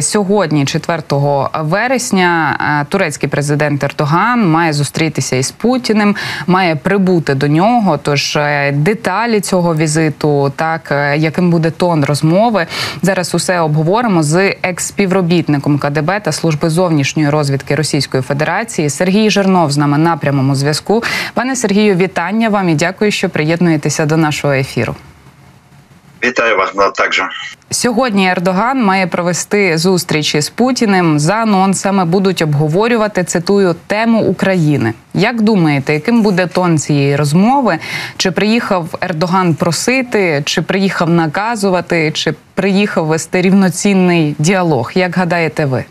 Сьогодні, 4 вересня, е, турецький президент Ердоган має зустрітися із Путіним, має прибути до нього. Тож е, деталі цього візиту, так е, яким буде тон розмови, зараз усе обговоримо з екс-співробітником КДБ та служби зовнішньої розвідки Російської Федерації Сергій Жернов з нами на прямому зв'язку. Пане Сергію, вітання вам і дякую, що приєднуєтеся до нашого ефіру. Вітаю вас ну, також. Сьогодні Ердоган має провести зустрічі з Путіним. За анонсами будуть обговорювати цитую тему України. Як думаєте, яким буде тон цієї розмови? Чи приїхав Ердоган просити, чи приїхав наказувати, чи приїхав вести рівноцінний діалог? Як гадаєте ви?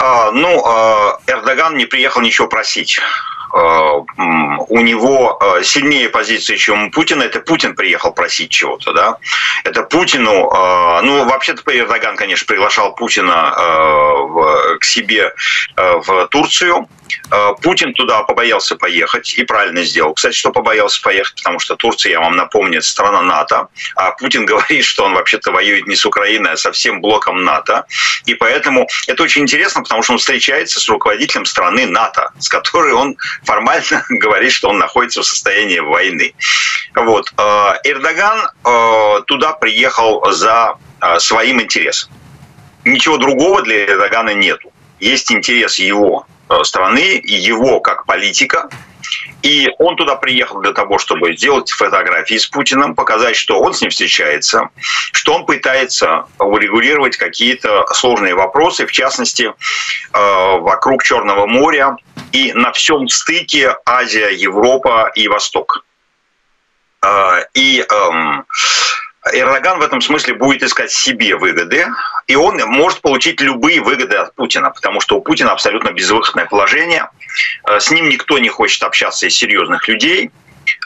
А, ну, Ердоган не приїхав нічого просити. Э, у него э, сильнее позиции, чем у Путина. Это Путин приехал просить чего-то, да. Это Путину, э, ну, вообще-то Эрдоган, конечно, приглашал Путина к себе в Турцию, Путин туда побоялся поехать и правильно сделал. Кстати, что побоялся поехать, потому что Турция, я вам напомню, страна НАТО, а Путин говорит, что он вообще-то воюет не с Украиной, а со всем блоком НАТО. И поэтому это очень интересно, потому что он встречается с руководителем страны НАТО, с которой он формально говорит, что он находится в состоянии войны. Вот. Э, Эрдоган э, туда приехал за своим интересом. Ничего другого для Эрдогана нету. Есть интерес его Э, страны, его как политика. И он туда приехал для того, чтобы сделать фотографии с Путиным, показать, что он с ним встречается, что он пытается урегулировать какие-то сложные вопросы, в частности, э, вокруг Черного моря и на всем стыке Азия, Европа и Восток. Э, и эм, Эрдоган в этом смысле будет искать себе выгоды, и он может получить любые выгоды от Путина, потому что у Путина абсолютно безвыходное положение. Э, с ним никто не хочет общаться из серьезных людей,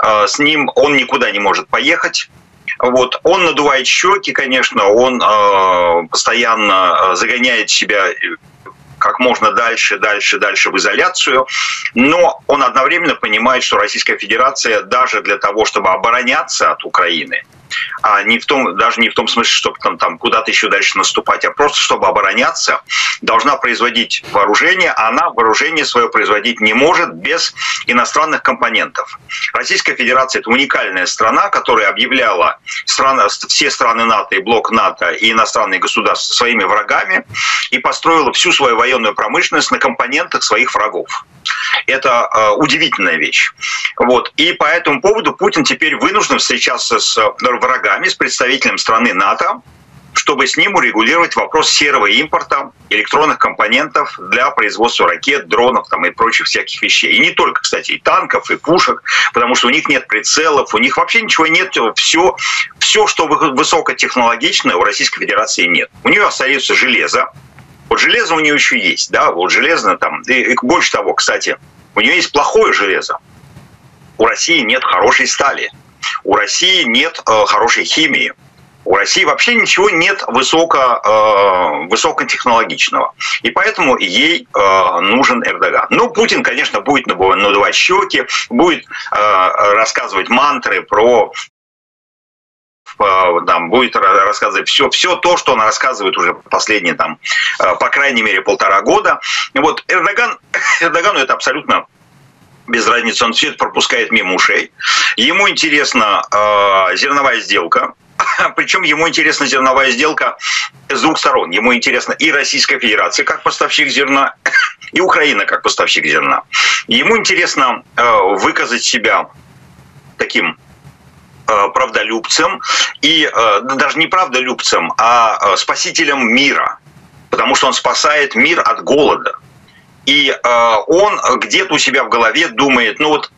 э, с ним он никуда не может поехать. Вот. Он надувает щеки, конечно, он э, постоянно загоняет себя как можно дальше, дальше, дальше в изоляцию. Но он одновременно понимает, что Российская Федерация даже для того, чтобы обороняться от Украины, а не в том, даже не в том смысле, чтобы там, там куда-то еще дальше наступать, а просто чтобы обороняться, должна производить вооружение, а она вооружение свое производить не может без иностранных компонентов. Российская Федерация – это уникальная страна, которая объявляла страна, все страны НАТО и блок НАТО и иностранные государства своими врагами и построила всю свою военную промышленность на компонентах своих врагов. Это э, удивительная вещь. Вот. И по этому поводу Путин теперь вынужден встречаться с врагами, с представителем страны НАТО, чтобы с ним урегулировать вопрос серого импорта электронных компонентов для производства ракет, дронов там, и прочих всяких вещей. И не только, кстати, и танков, и пушек, потому что у них нет прицелов, у них вообще ничего нет. Все, все что высокотехнологичное, у Российской Федерации нет. У нее остается железо, вот железо у нее еще есть, да, вот железо там, и, и больше того, кстати, у нее есть плохое железо. У России нет хорошей стали. У России нет э, хорошей химии. У России вообще ничего нет высоко, э, высокотехнологичного. И поэтому ей э, нужен Эрдоган. Ну, Путин, конечно, будет надувать щеки, будет э, рассказывать мантры про там, будет рассказывать все, все то, что он рассказывает уже последние, там, э, по крайней мере, полтора года. Вот Эрдоган, Эрдогану это абсолютно без разницы, он все это пропускает мимо ушей. Ему интересна э, зерновая сделка, причем ему интересна зерновая сделка с двух сторон. Ему интересна и Российская Федерация как поставщик зерна, и Украина как поставщик зерна. Ему интересно э, выказать себя таким Э, правдолюбцем и э, даже не правдолюбцем, а э, спасителем мира, потому что он спасает мир от голода. И он где-то у себя в голове думает, ну вот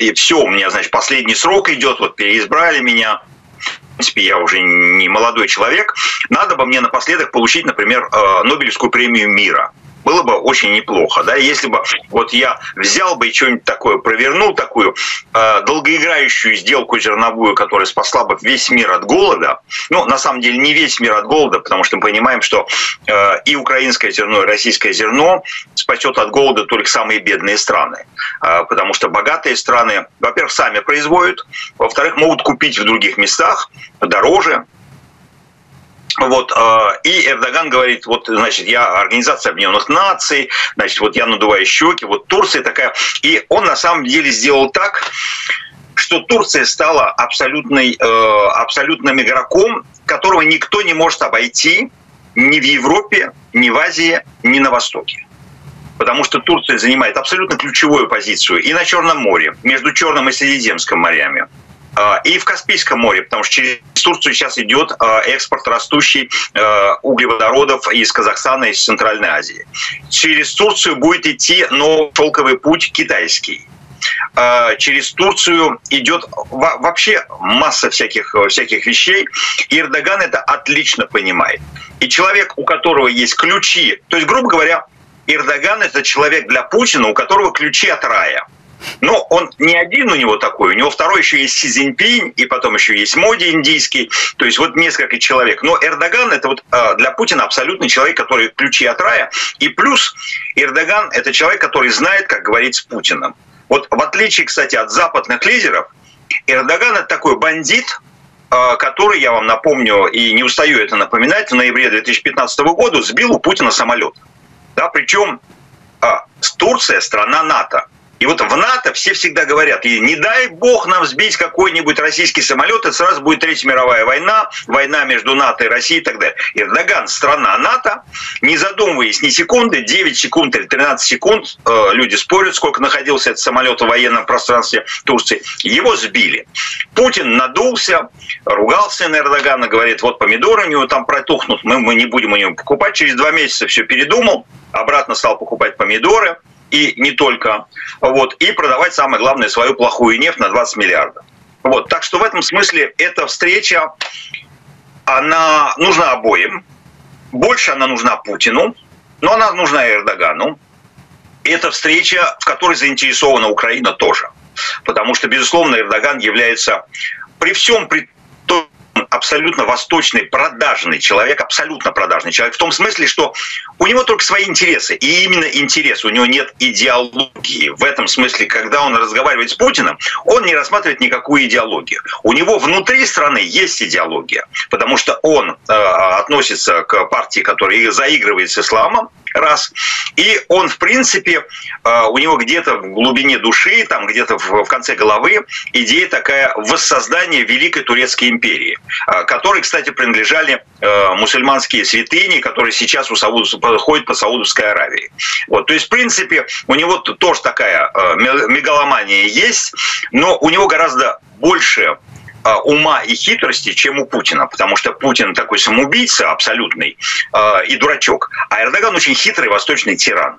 и все, у меня, значит, последний срок идет, вот переизбрали меня, в принципе, я уже не молодой человек, надо бы мне напоследок получить, например, Нобелевскую премию мира. Было бы очень неплохо, да, если бы вот я взял бы и что-нибудь такое провернул, такую э, долгоиграющую сделку зерновую, которая спасла бы весь мир от голода, ну, на самом деле не весь мир от голода, потому что мы понимаем, что э, и украинское зерно, и российское зерно спасет от голода только самые бедные страны, э, потому что богатые страны, во-первых, сами производят, во-вторых, могут купить в других местах дороже, вот, э, и Эрдоган говорит, вот, значит, я Организация Объединенных Наций, значит, вот я надуваю щеки, вот Турция такая. И он на самом деле сделал так, что Турция стала абсолютной, э, абсолютным игроком, которого никто не может обойти ни в Европе, ни в Азии, ни на Востоке потому что Турция занимает абсолютно ключевую позицию и на Черном море, между Черным и Средиземским морями, а, и в Каспийском море, потому что через Турцию сейчас идет а, экспорт растущий а, углеводородов из Казахстана и из Центральной Азии. Через Турцию будет идти новый шелковый путь китайский через Турцию идет вообще масса всяких, всяких вещей, и Эрдоган это отлично понимает. И человек, у которого есть ключи, то есть, грубо говоря, Эрдоган это человек для Путина, у которого ключи от рая – но он не один у него такой, у него второй еще есть Си Цзиньпинь, и потом еще есть Моди индийский, то есть вот несколько человек. Но Эрдоган это вот а, для Путина абсолютный человек, который ключи от рая, и плюс Эрдоган это человек, который знает, как говорить с Путиным. Вот в отличие, кстати, от западных лидеров, Эрдоган это такой бандит, а, который, я вам напомню, и не устаю это напоминать, в ноябре 2015 года сбил у Путина самолет. Да, причем а, Турция страна НАТО. И вот в НАТО все всегда говорят, и не дай бог нам сбить какой-нибудь российский самолет, это сразу будет Третья мировая война, война между НАТО и Россией и так далее. Эрдоган, страна НАТО, не задумываясь ни секунды, 9 секунд или 13 секунд, э, люди спорят, сколько находился этот самолет в военном пространстве Турции, его сбили. Путин надулся, ругался на Эрдогана, говорит, вот помидоры у него там протухнут, мы, мы не будем у него покупать. Через два месяца все передумал, обратно стал покупать помидоры, и не только, вот, и продавать, самое главное, свою плохую нефть на 20 миллиардов. Вот, так что в этом смысле эта встреча, она нужна обоим. Больше она нужна Путину, но она нужна Эрдогану. И это встреча, в которой заинтересована Украина тоже. Потому что, безусловно, Эрдоган является при всем при абсолютно восточный, продажный человек, абсолютно продажный человек, в том смысле, что у него только свои интересы, и именно интересы, у него нет идеологии. В этом смысле, когда он разговаривает с Путиным, он не рассматривает никакую идеологию. У него внутри страны есть идеология, потому что он э, относится к партии, которая заигрывает с исламом, раз. И он, в принципе, э, у него где-то в глубине души, там где-то в конце головы идея такая воссоздания Великой Турецкой империи, э, которой, кстати, принадлежали э, мусульманские святыни, которые сейчас у Сауд... ходят по Саудовской Аравии. Вот, то есть, в принципе, у него тоже такая мегаломания есть, но у него гораздо больше ума и хитрости, чем у Путина, потому что Путин такой самоубийца абсолютный а, и дурачок, а Эрдоган очень хитрый восточный тиран.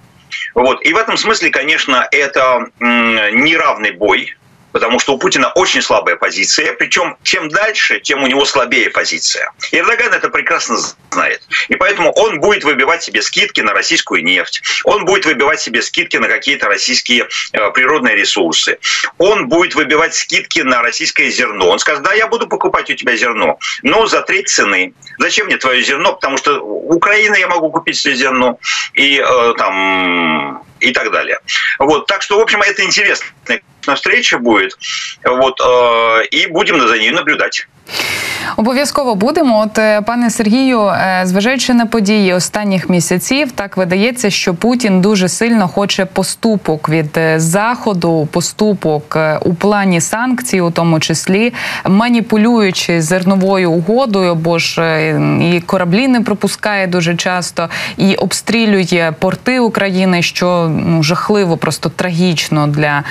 Вот. И в этом смысле, конечно, это неравный бой потому что у Путина очень слабая позиция, причем чем дальше, тем у него слабее позиция. И Эрдоган это прекрасно знает. И поэтому он будет выбивать себе скидки на российскую нефть, он будет выбивать себе скидки на какие-то российские э, природные ресурсы, он будет выбивать скидки на российское зерно. Он скажет, да, я буду покупать у тебя зерно, но за треть цены. Зачем мне твое зерно? Потому что Украина я могу купить себе зерно, и э, там и так далее. Вот, так что, в общем, это интересная встреча будет. Вот, э, и будем за ней наблюдать. Обов'язково будемо. От е, пане Сергію, е, зважаючи на події останніх місяців, так видається, що Путін дуже сильно хоче поступок від е, заходу, поступок у плані санкцій, у тому числі маніпулюючи зерновою угодою, бо ж і кораблі не пропускає дуже часто, і обстрілює порти України, що ну жахливо, просто трагічно для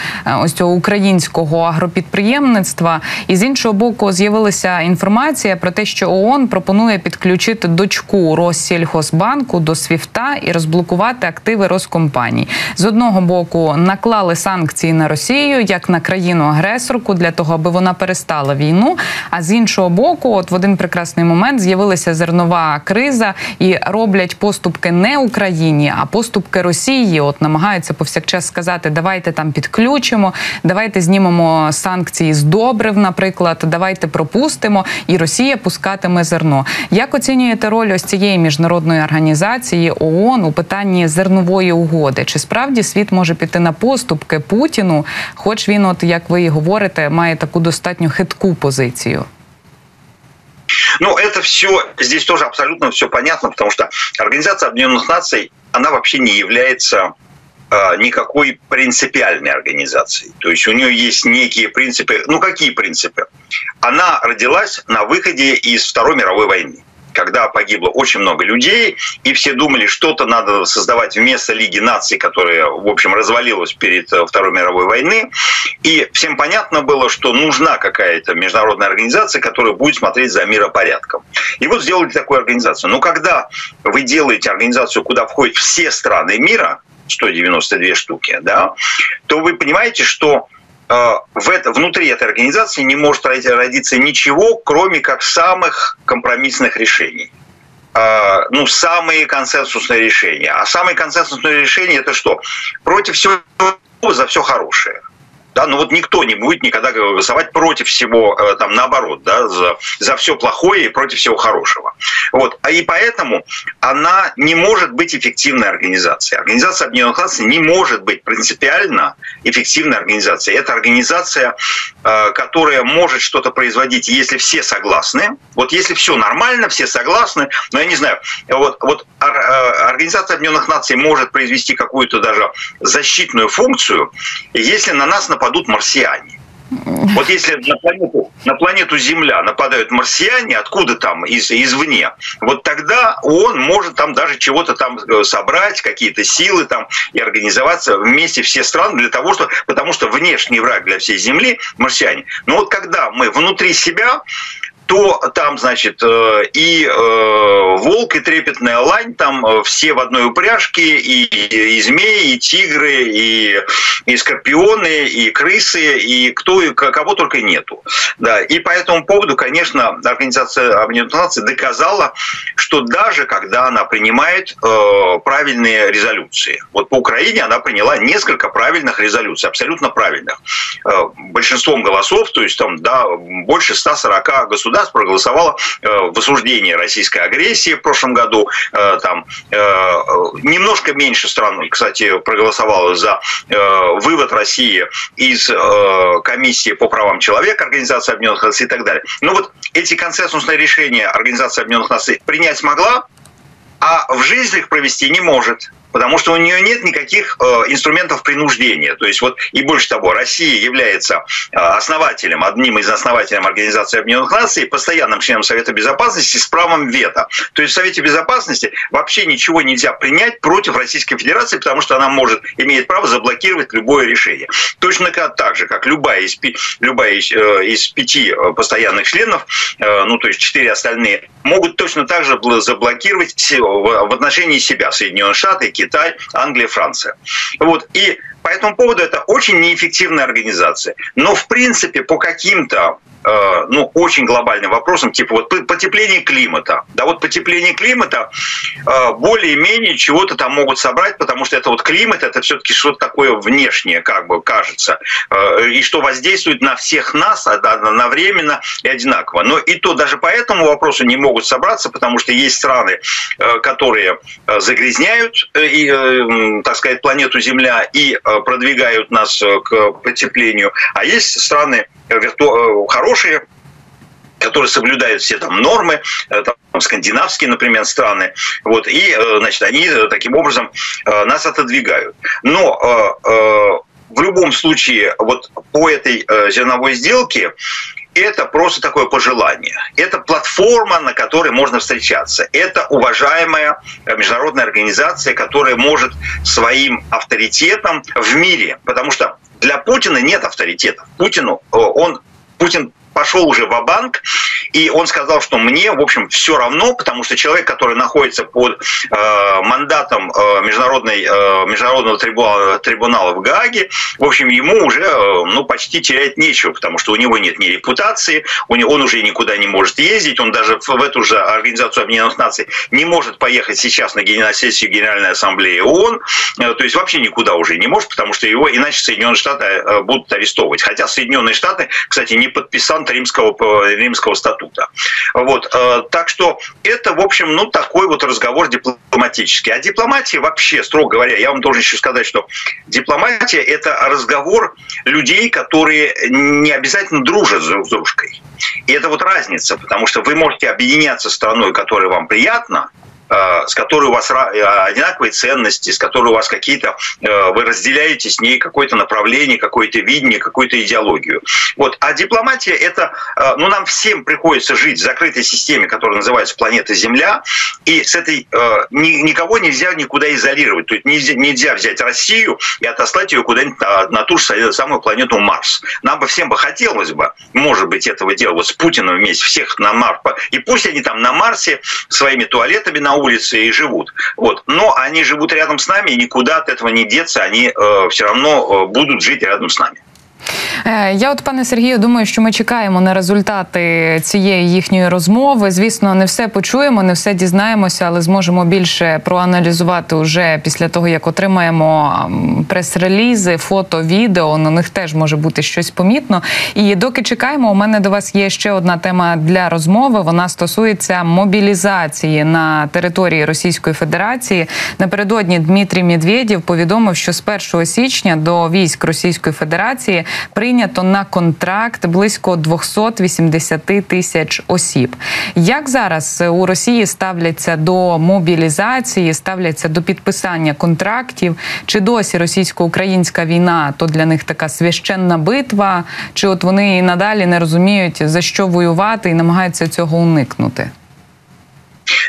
ось цього українського агропідприємництва. І з іншого боку, з'явилися інформація інформація про те, що ООН пропонує підключити дочку Россільхозбанку до СВІФТа і розблокувати активи Роскомпаній. З одного боку наклали санкції на Росію як на країну-агресорку для того, аби вона перестала війну. А з іншого боку, от в один прекрасний момент з'явилася зернова криза і роблять поступки не Україні, а поступки Росії. От намагаються повсякчас сказати, давайте там підключимо, давайте знімемо санкції з добрив, наприклад, давайте пропустимо, і Росія пускатиме зерно. Як оцінюєте роль ось цієї міжнародної організації ООН у питанні зернової угоди? Чи справді світ може піти на поступки Путіну, хоч він, от як ви і говорите, має таку достатньо хитку позицію? Ну, это все, здесь тоже абсолютно все понятно, потому что Организация Объединенных Наций, она вообще не является э, никакой принципиальной организацией. То есть у нее есть некие принципы. Ну, какие принципы? Она родилась на выходе из Второй мировой войны когда погибло очень много людей, и все думали, что-то надо создавать вместо Лиги наций, которая, в общем, развалилась перед э, Второй мировой войны. И всем понятно было, что нужна какая-то международная организация, которая будет смотреть за миропорядком. И вот сделали такую организацию. Но когда вы делаете организацию, куда входят все страны мира, 192 штуки, да, то вы понимаете, что Э, в это, внутри этой организации не может родиться ничего, кроме как самых компромиссных решений. Э, ну, самые консенсусные решения. А самые консенсусные решения это что? Против всего за все хорошее. Да, но вот никто не будет никогда голосовать против всего, э, там, наоборот, да, за, за все плохое и против всего хорошего. Вот. А и поэтому она не может быть эффективной организацией. Организация Объединенных Наций не может быть принципиально эффективной организацией. Это организация, э, которая может что-то производить, если все согласны. Вот если все нормально, все согласны, но я не знаю, вот, вот э, Организация Объединенных Наций может произвести какую-то даже защитную функцию, если на нас нападут марсиане. Вот если на планету, на планету Земля нападают марсиане, откуда там, из, извне, вот тогда он может там даже чего-то там э, собрать, какие-то силы там и организоваться вместе все страны для того, что, потому что внешний враг для всей Земли – марсиане. Но вот когда мы внутри себя то там, значит, э, и э, волк, и трепетная лань, там э, все в одной упряжке, и, и змеи, и тигры, и, и скорпионы, и крысы, и кто, и кого только нету. Да, и по этому поводу, конечно, Организация Объединенных Наций доказала, что даже когда она принимает правильные резолюции, вот по Украине она приняла несколько правильных резолюций, абсолютно правильных, большинством голосов, то есть там, да, больше 140 государств, государств проголосовало э, в осуждении российской агрессии в прошлом году. Э, там э, немножко меньше стран, кстати, проголосовало за вывод России из комиссии по правам человека Организации Объединенных Наций и так далее. Но вот эти консенсусные решения Организация Объединенных Наций принять смогла, а в жизнь их провести не может потому что у нее нет никаких э, инструментов принуждения. То есть вот и больше того, Россия является э, основателем, одним из основателей Организации Объединенных Наций, постоянным членом Совета Безопасности с правом вето. То есть в Совете Безопасности вообще ничего нельзя принять против Российской Федерации, потому что она может, имеет право заблокировать любое решение. Точно так же, как любая из, любая из, э, из пяти постоянных членов, ну то есть четыре остальные, могут точно так же заблокировать в отношении себя Соединенные Штаты, Китай, Англия, Франция. Вот. И по этому поводу это очень неэффективная организация. Но, в принципе, по каким-то Э, ну, очень глобальным вопросом, типа вот потепление климата. Да, вот потепление климата э, более-менее чего-то там могут собрать, потому что это вот климат, это все-таки что-то такое внешнее, как бы кажется, э, и что воздействует на всех нас одновременно и одинаково. Но и то даже по этому вопросу не могут собраться, потому что есть страны, которые загрязняют, и, так сказать, планету Земля и продвигают нас к потеплению, а есть страны, хорошие, хорошие, которые соблюдают все там нормы, э, там, скандинавские, например, страны, вот, и, э, значит, они э, таким образом нас отодвигают. Но в любом случае, вот по этой зерновой сделке это просто такое пожелание. Это платформа, на которой можно встречаться. Это уважаемая международная организация, которая может своим авторитетом в мире, потому что для Путина нет авторитета. Путину он Путин пошел уже в банк и он сказал, что мне, в общем, все равно, потому что человек, который находится под э, мандатом э, международной, э, международного трибунала, трибунала в Гааге, в общем, ему уже э, ну, почти терять нечего, потому что у него нет ни репутации, у него, он уже никуда не может ездить, он даже в, эту же Организацию Объединенных Наций не может поехать сейчас на сессию Генеральной Ассамблеи ООН, э, то есть вообще никуда уже не может, потому что его иначе Соединенные Штаты э, будут арестовывать. Хотя Соединенные Штаты, кстати, не подписант римского, римского статута. Вот. Э, так что это, в общем, ну, такой вот разговор дипломатический. А дипломатия вообще, строго говоря, я вам должен еще сказать, что дипломатия – это разговор людей, которые не обязательно дружат друг с дружкой. И это вот разница, потому что вы можете объединяться страной, которая вам приятна, с которой у вас э, одинаковые ценности, с которой у вас какие-то, э, вы разделяете с ней какое-то направление, какое-то видение, какую-то идеологию. Вот. А дипломатия это, ну, нам всем приходится жить в закрытой системе, которая называется планета Земля, и с этой никого нельзя никуда изолировать. То есть нельзя, взять Россию и отослать ее куда-нибудь на, на ту же самую планету Марс. Нам бы всем бы хотелось бы, может быть, этого делать вот с Путиным вместе, всех на Марс. И пусть они там на Марсе своими туалетами на улице и живут. Вот. Но они живут рядом с нами, и никуда от этого не деться, они э, все равно э, будут жить рядом с нами. Е, я, от пане Сергію, думаю, що ми чекаємо на результати цієї їхньої розмови. Звісно, не все почуємо, не все дізнаємося, але зможемо більше проаналізувати уже після того, як отримаємо прес-релізи, фото, відео. На них теж може бути щось помітно. І доки чекаємо, у мене до вас є ще одна тема для розмови. Вона стосується мобілізації на території Російської Федерації. Напередодні Дмитрій Медведєв повідомив, що з 1 січня до військ Російської Федерації прийнято на контракт близько 280 тисяч осіб. Як зараз у Росії ставляться до мобілізації, ставляться до підписання контрактів? Чи досі російсько-українська війна то для них така священна битва? Чи от вони і надалі не розуміють за що воювати і намагаються цього уникнути?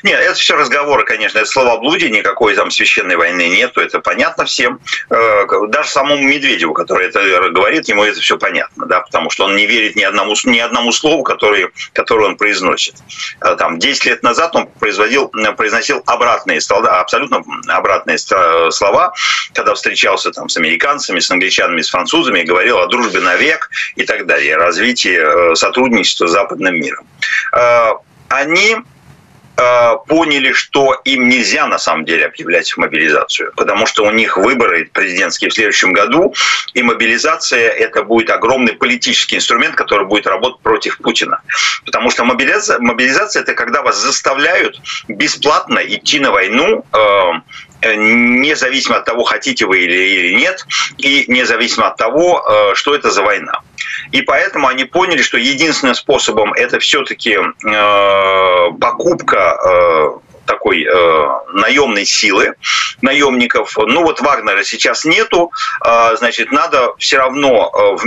Нет, это все разговоры, конечно, это словоблудие, никакой там священной войны нету, это понятно всем. Э, даже самому Медведеву, который это говорит, ему это все понятно, да, потому что он не верит ни одному, ни одному слову, которое, которое он произносит. Э, там 10 лет назад он производил, произносил обратные слова, абсолютно обратные слова, когда встречался там с американцами, с англичанами, с французами, и говорил о дружбе навек и так далее, развитии э, сотрудничества с западным миром. Они Э, поняли, что им нельзя на самом деле объявлять мобилизацию, потому что у них выборы президентские в следующем году, и мобилизация это будет огромный политический инструмент, который будет работать против Путина. Потому что мобилизация, мобилизация это когда вас заставляют бесплатно идти на войну, э, Э, независимо от того, хотите вы или нет, и независимо от того, э, что это за война. И поэтому они поняли, что единственным способом это все-таки э, покупка такой э, наемной силы, наемников. Ну вот Вагнера сейчас нету, э, значит, надо все равно в,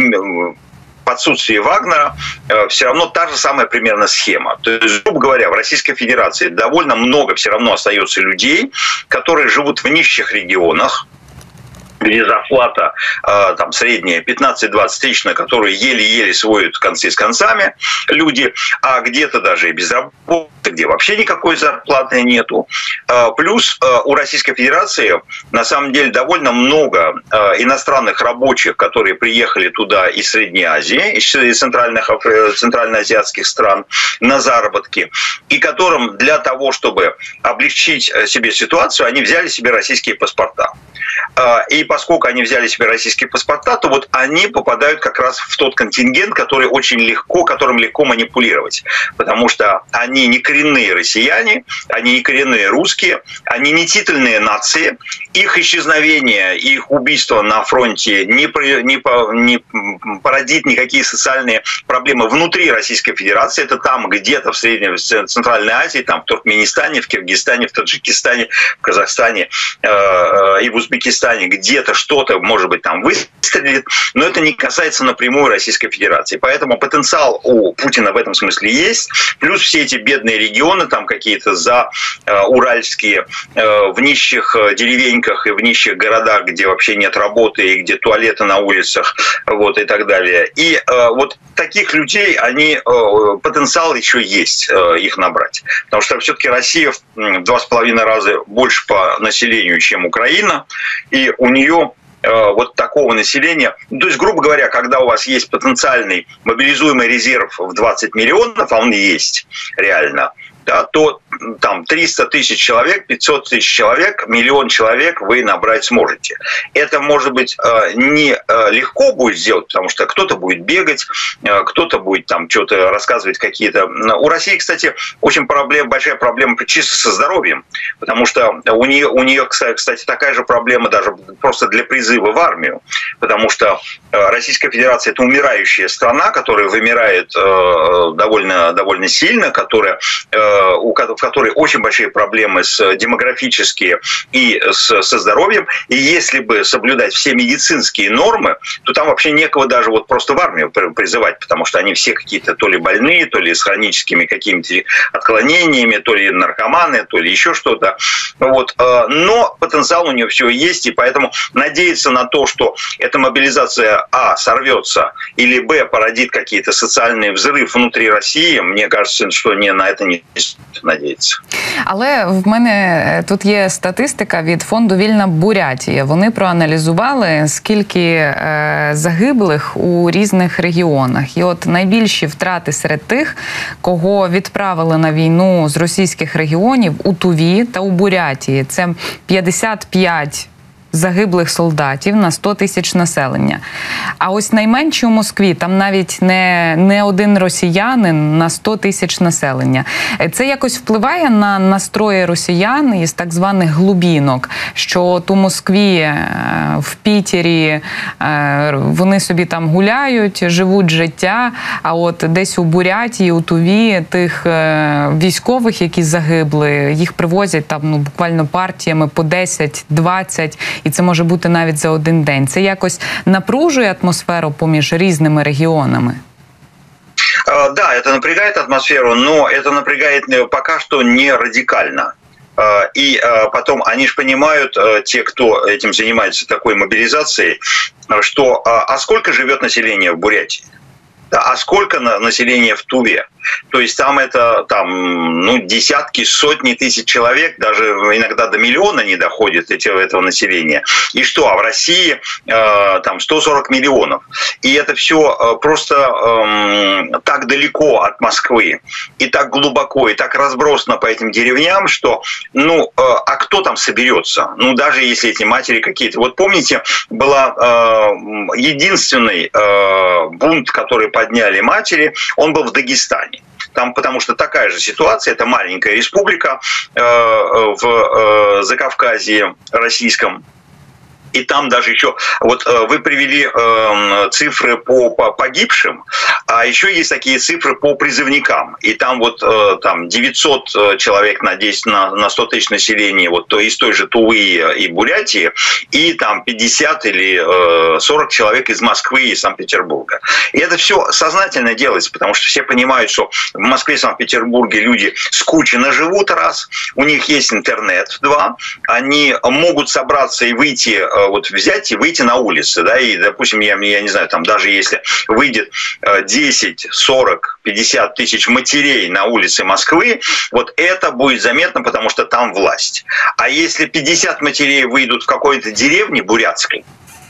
в отсутствии Вагнера э, все равно та же самая примерно схема. То есть, грубо говоря, в Российской Федерации довольно много все равно остается людей, которые живут в нищих регионах, где зарплата э, там средняя 15-20 тысяч, на которые еле-еле сводят концы с концами люди, а где-то даже и без работы, где вообще никакой зарплаты нету. Э, плюс э, у Российской Федерации на самом деле довольно много иностранных рабочих, которые приехали туда из Средней Азии, из центральных, центральноазиатских стран на заработки, и которым для того, чтобы облегчить себе ситуацию, они взяли себе российские паспорта. И поскольку они взяли себе российские паспорта, то вот они попадают как раз в тот контингент, который очень легко, которым легко манипулировать. Потому что они не коренные россияне, они не коренные русские, они не титульные нации. Их исчезновение, их убийство на фронте не, не, не породит никакие социальные проблемы внутри Российской Федерации. Это там где-то в Средней, в Центральной Азии, там в Туркменистане, в Киргизстане, в Таджикистане, в Казахстане э, э, и в Узбекистане, где где-то что-то, может быть, там выстрелит, но это не касается напрямую Российской Федерации. Поэтому потенциал у Путина в этом смысле есть. Плюс все эти бедные регионы, там какие-то за э, уральские, э, в нищих э, деревеньках и в нищих городах, где вообще нет работы и где туалеты на улицах, вот и так далее. И э, вот таких людей, они э, потенциал еще есть э, их набрать, потому что все-таки Россия в два с половиной раза больше по населению, чем Украина, и у нее э, вот такого населения. То есть, грубо говоря, когда у вас есть потенциальный мобилизуемый резерв в 20 миллионов, а он есть реально, то там 300 тысяч человек, 500 тысяч человек, миллион человек вы набрать сможете. Это, может быть, э, не э, легко будет сделать, потому что кто-то будет бегать, э, кто-то будет там что-то рассказывать какие-то... У России, кстати, очень проблем, большая проблема чисто со здоровьем, потому что у нее, у нее, кстати, такая же проблема даже просто для призыва в армию, потому что Российская Федерация – это умирающая страна, которая вымирает довольно, довольно сильно, которая, у, которой очень большие проблемы с демографические и со здоровьем. И если бы соблюдать все медицинские нормы, то там вообще некого даже вот просто в армию призывать, потому что они все какие-то то ли больные, то ли с хроническими какими-то отклонениями, то ли наркоманы, то ли еще что-то. Вот. Э, но потенциал у нее все есть, и поэтому надеяться на то, что эта мобилизация, а, сорвется, или, б, породит какие-то социальные взрыв внутри России, мне кажется, что не на это не надеяться надіється. Але в мене тут є статистика від фонду Вільна Бурятія. Вони проаналізували скільки е, загиблих у різних регіонах, і от найбільші втрати серед тих, кого відправили на війну з російських регіонів у Туві та у Бурятії. Це 55 загиблих солдатів на 100 тисяч населення. А ось найменші у Москві там навіть не не один росіянин на 100 тисяч населення. Це якось впливає на настрої росіян із так званих глубінок, що от у Москві е, в Пітері е, вони собі там гуляють, живуть життя. А от десь у Бурятії, у Туві тих е, військових, які загибли, їх привозять там ну буквально партіями по 10-20 і це може бути навіть за один день. Це якось напружує атмосферу поміж різними регіонами. Да, это напрягает атмосферу, но это напрягает э, пока что не радикально. И потом они же понимают, э, те, кто этим занимается такой мобилизацией, что а сколько живет население в Бурятии? А сколько населения в Туве? То есть там это там, ну, десятки, сотни тысяч человек, даже иногда до миллиона не доходит этого, этого населения. И что? А в России э, там 140 миллионов. И это все э, просто э, так далеко от Москвы, и так глубоко, и так разбросано по этим деревням, что, ну, э, а кто там соберется? Ну, даже если эти матери какие-то... Вот помните, была э, единственный э, бунт, который подняли матери, он был в Дагестане. Там, потому что такая же ситуация, это маленькая республика э, в э, Закавказье российском, и там даже еще, вот э, вы привели э, цифры по, по погибшим, а еще есть такие цифры по призывникам. И там вот э, там 900 человек на 10 на, на 100 тысяч населения вот то из той же Тувы и Бурятии, и там 50 или 40 человек из Москвы и Санкт-Петербурга. И это все сознательно делается, потому что все понимают, что в Москве и Санкт-Петербурге люди скучно живут, раз, у них есть интернет, два, они могут собраться и выйти вот взять и выйти на улицы, да, и, допустим, я, я не знаю, там даже если выйдет 10, 40, 50 тысяч матерей на улице Москвы, вот это будет заметно, потому что там власть. А если 50 матерей выйдут в какой-то деревне бурятской,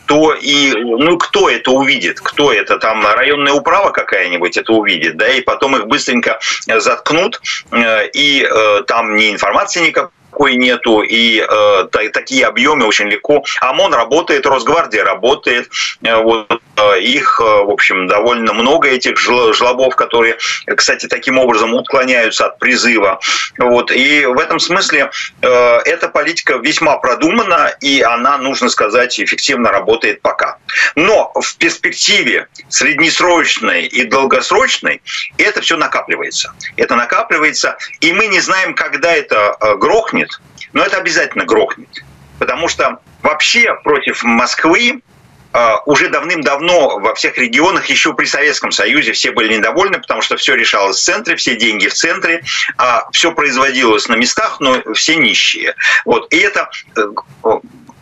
то и, ну, кто это увидит, кто это, там районная управа какая-нибудь это увидит, да, и потом их быстренько заткнут, э, и э, там ни информации никакой, никакой нету, и э, такие объемы очень легко. ОМОН работает, Росгвардия работает, э, вот их, э, в общем, довольно много этих жлобов, которые, кстати, таким образом уклоняются от призыва. Вот. И в этом смысле э, эта политика весьма продумана, и она, нужно сказать, эффективно работает пока. Но в перспективе среднесрочной и долгосрочной это все накапливается. Это накапливается, и мы не знаем, когда это грохнет, но это обязательно грохнет. Потому что вообще против Москвы уже давным-давно во всех регионах, еще при Советском Союзе, все были недовольны, потому что все решалось в центре, все деньги в центре, а все производилось на местах, но все нищие. Вот. И это э,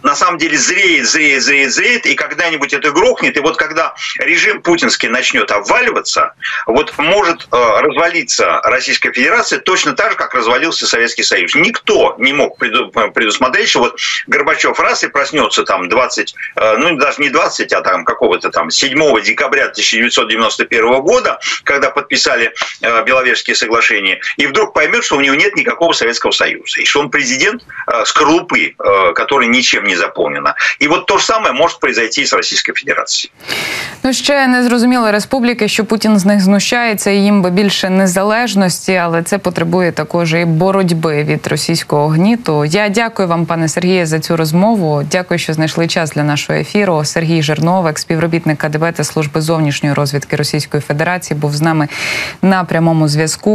на самом деле зреет, зреет, зреет, зреет, и когда-нибудь это грохнет. И вот когда режим путинский начнет обваливаться, вот может э, развалиться Российская Федерация точно так же, как развалился Советский Союз. Никто не мог предусмотреть, что вот Горбачев раз и проснется там 20, э, ну даже не 20, а там какого-то там 7 декабря 1991 года, когда подписали э, Беловежские соглашения, и вдруг поймет, что у него нет никакого Советского Союза, и что он президент э, скорлупы, э, который ничем не заповнена. І от то ж саме може произойти з Російською Федерацією. Ну ще не зрозуміли республіки, що Путін з них знущається, їм би більше незалежності, але це потребує також і боротьби від російського гніту. Я дякую вам, пане Сергіє, за цю розмову. Дякую, що знайшли час для нашого ефіру. Сергій Жерновик, співробітник КДБ та служби зовнішньої розвідки Російської Федерації, був з нами на прямому зв'язку.